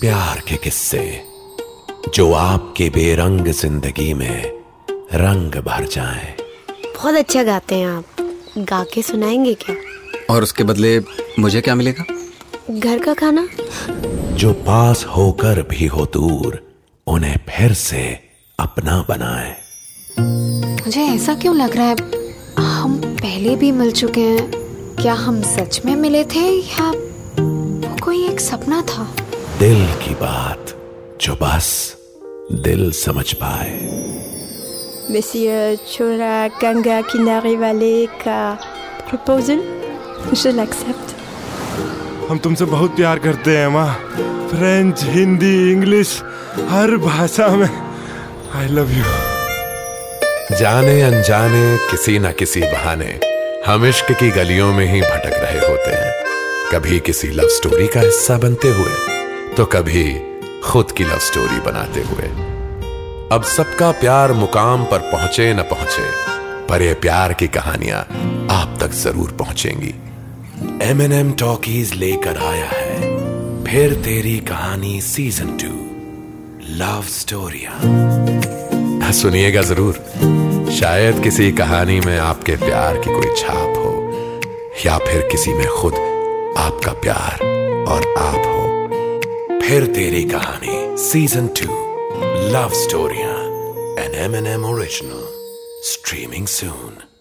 प्यार के किस्से जो आपके बेरंग ज़िंदगी में रंग भर जाएँ। बहुत अच्छा गाते हैं आप। गा के सुनाएँगे क्या? और उसके बदले मुझे क्या मिलेगा? घर का खाना? जो पास होकर भी हो दूर उन्हें फिर से अपना बनाए। मुझे ऐसा क्यों लग रहा है हम पहले भी मिल चुके हैं? क्या हम सच में मिले थे या वो कोई एक सपना था? दिल की बात जो बस दिल समझ पाए। Monsieur Chola Ganga Kinari Valley का proposal, je l'accepte. हम तुमसे बहुत प्यार करते हैं माँ। फ्रेंच हिंदी इंग्लिश हर भाषा में। आई लव यू जाने अनजाने किसी न किसी बहाने हम इश्क की गलियों में ही भटक रहे होते हैं। कभी किसी लव स्टोरी का हिस्सा बनते हुए। तो कभी खुद की लव स्टोरी बनाते हुए। अब सबका प्यार मुकाम पर पहुँचे न पहुँचे, पर ये प्यार की कहानियाँ आप तक ज़रूर पहुंचेंगी। एम एन एम टॉकीज लेकर आया है, फिर तेरी कहानी सीज़न टू लव स्टोरिया सुनिएगा ज़रूर। शायद किसी कहानी में आपके प्यार की कोई छाप हो, या फिर किसी में खुद आपका प्यार और आप हो। फिर तेरी कहानी season two love स्टोरिया N M N M original streaming soon.